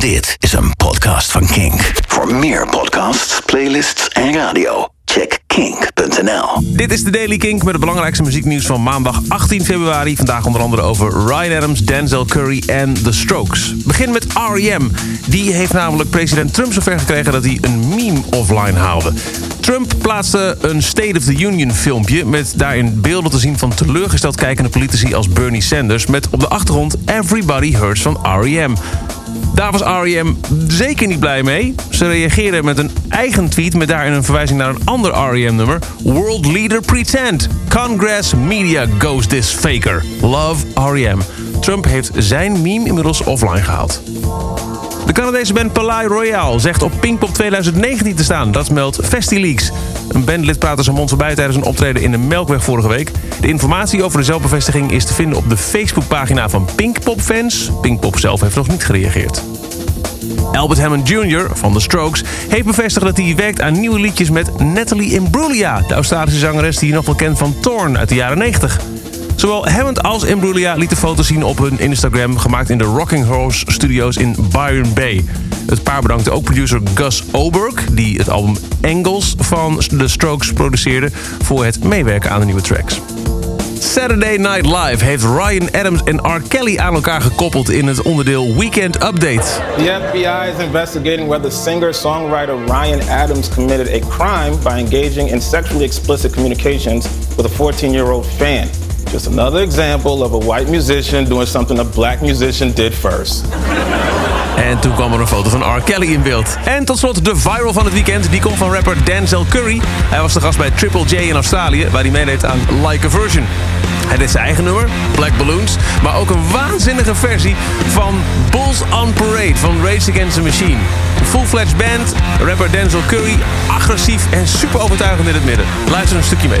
Dit is een podcast van Kink. Voor meer podcasts, playlists en radio, check kink.nl. Dit is de Daily Kink met het belangrijkste muzieknieuws van maandag 18 februari. Vandaag onder andere over Ryan Adams, Denzel Curry en The Strokes. Begin met R.E.M. Die heeft namelijk president Trump zover gekregen dat hij een meme offline haalde. Trump plaatste een State of the Union filmpje... met daarin beelden te zien van teleurgesteld kijkende politici als Bernie Sanders... met op de achtergrond Everybody Hurts van R.E.M. Daar was R.E.M. zeker niet blij mee. Ze reageerden met een eigen tweet met daarin een verwijzing naar een ander R.E.M.-nummer. World Leader Pretend. Congress Media Goes This Faker. Love R.E.M. Trump heeft zijn meme inmiddels offline gehaald. De Canadese band Palais Royale zegt op Pinkpop 2019 te staan. Dat meldt FestiLeaks. Een bandlid praatte zijn mond voorbij tijdens een optreden in de Melkweg vorige week. De informatie over de zelfbevestiging is te vinden op de Facebookpagina van Pinkpop-fans. Pinkpop zelf heeft nog niet gereageerd. Albert Hammond Jr. van The Strokes heeft bevestigd dat hij werkt aan nieuwe liedjes met Natalie Imbruglia... de Australische zangeres die je nog wel kent van Thorn uit de jaren 90. Zowel Hammond als Imbruglia lieten foto's zien op hun Instagram... gemaakt in de Rocking Horse Studios in Byron Bay. Het paar bedankte ook producer Gus Oberg... die het album Angles van The Strokes produceerde... voor het meewerken aan de nieuwe tracks. Saturday Night Live heeft Ryan Adams en R. Kelly aan elkaar gekoppeld in het onderdeel Weekend Update. The FBI is investigating whether singer-songwriter Ryan Adams committed a crime by engaging in sexually explicit communications with a 14-year-old fan. Just another example of a white musician doing something a black musician did first. En toen kwam er een foto van R. Kelly in beeld. En tot slot de viral van het weekend. Die komt van rapper Denzel Curry. Hij was de gast bij Triple J in Australië, waar hij meedeed aan Like a Version. Hij deed zijn eigen nummer, Black Balloons. Maar ook een waanzinnige versie van Bulls on Parade van Race Against the Machine. Een full-fledged band, rapper Denzel Curry, agressief en super overtuigend in het midden. Luister een stukje mee.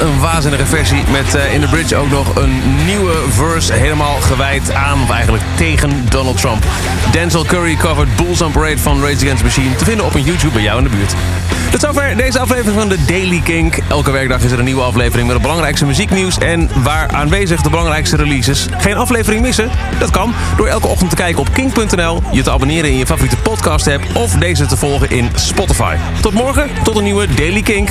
een waanzinnige versie met eh, in de bridge ook nog een nieuwe verse... helemaal gewijd aan, of eigenlijk tegen Donald Trump. Denzel Curry covered Bulls on Parade van Rage Against the Machine... te vinden op een YouTube bij jou in de buurt. Tot zover deze aflevering van de Daily Kink. Elke werkdag is er een nieuwe aflevering met het belangrijkste muzieknieuws... en waar aanwezig de belangrijkste releases. Geen aflevering missen? Dat kan door elke ochtend te kijken op kink.nl... je te abonneren in je favoriete podcast-app... of deze te volgen in Spotify. Tot morgen, tot een nieuwe Daily Kink.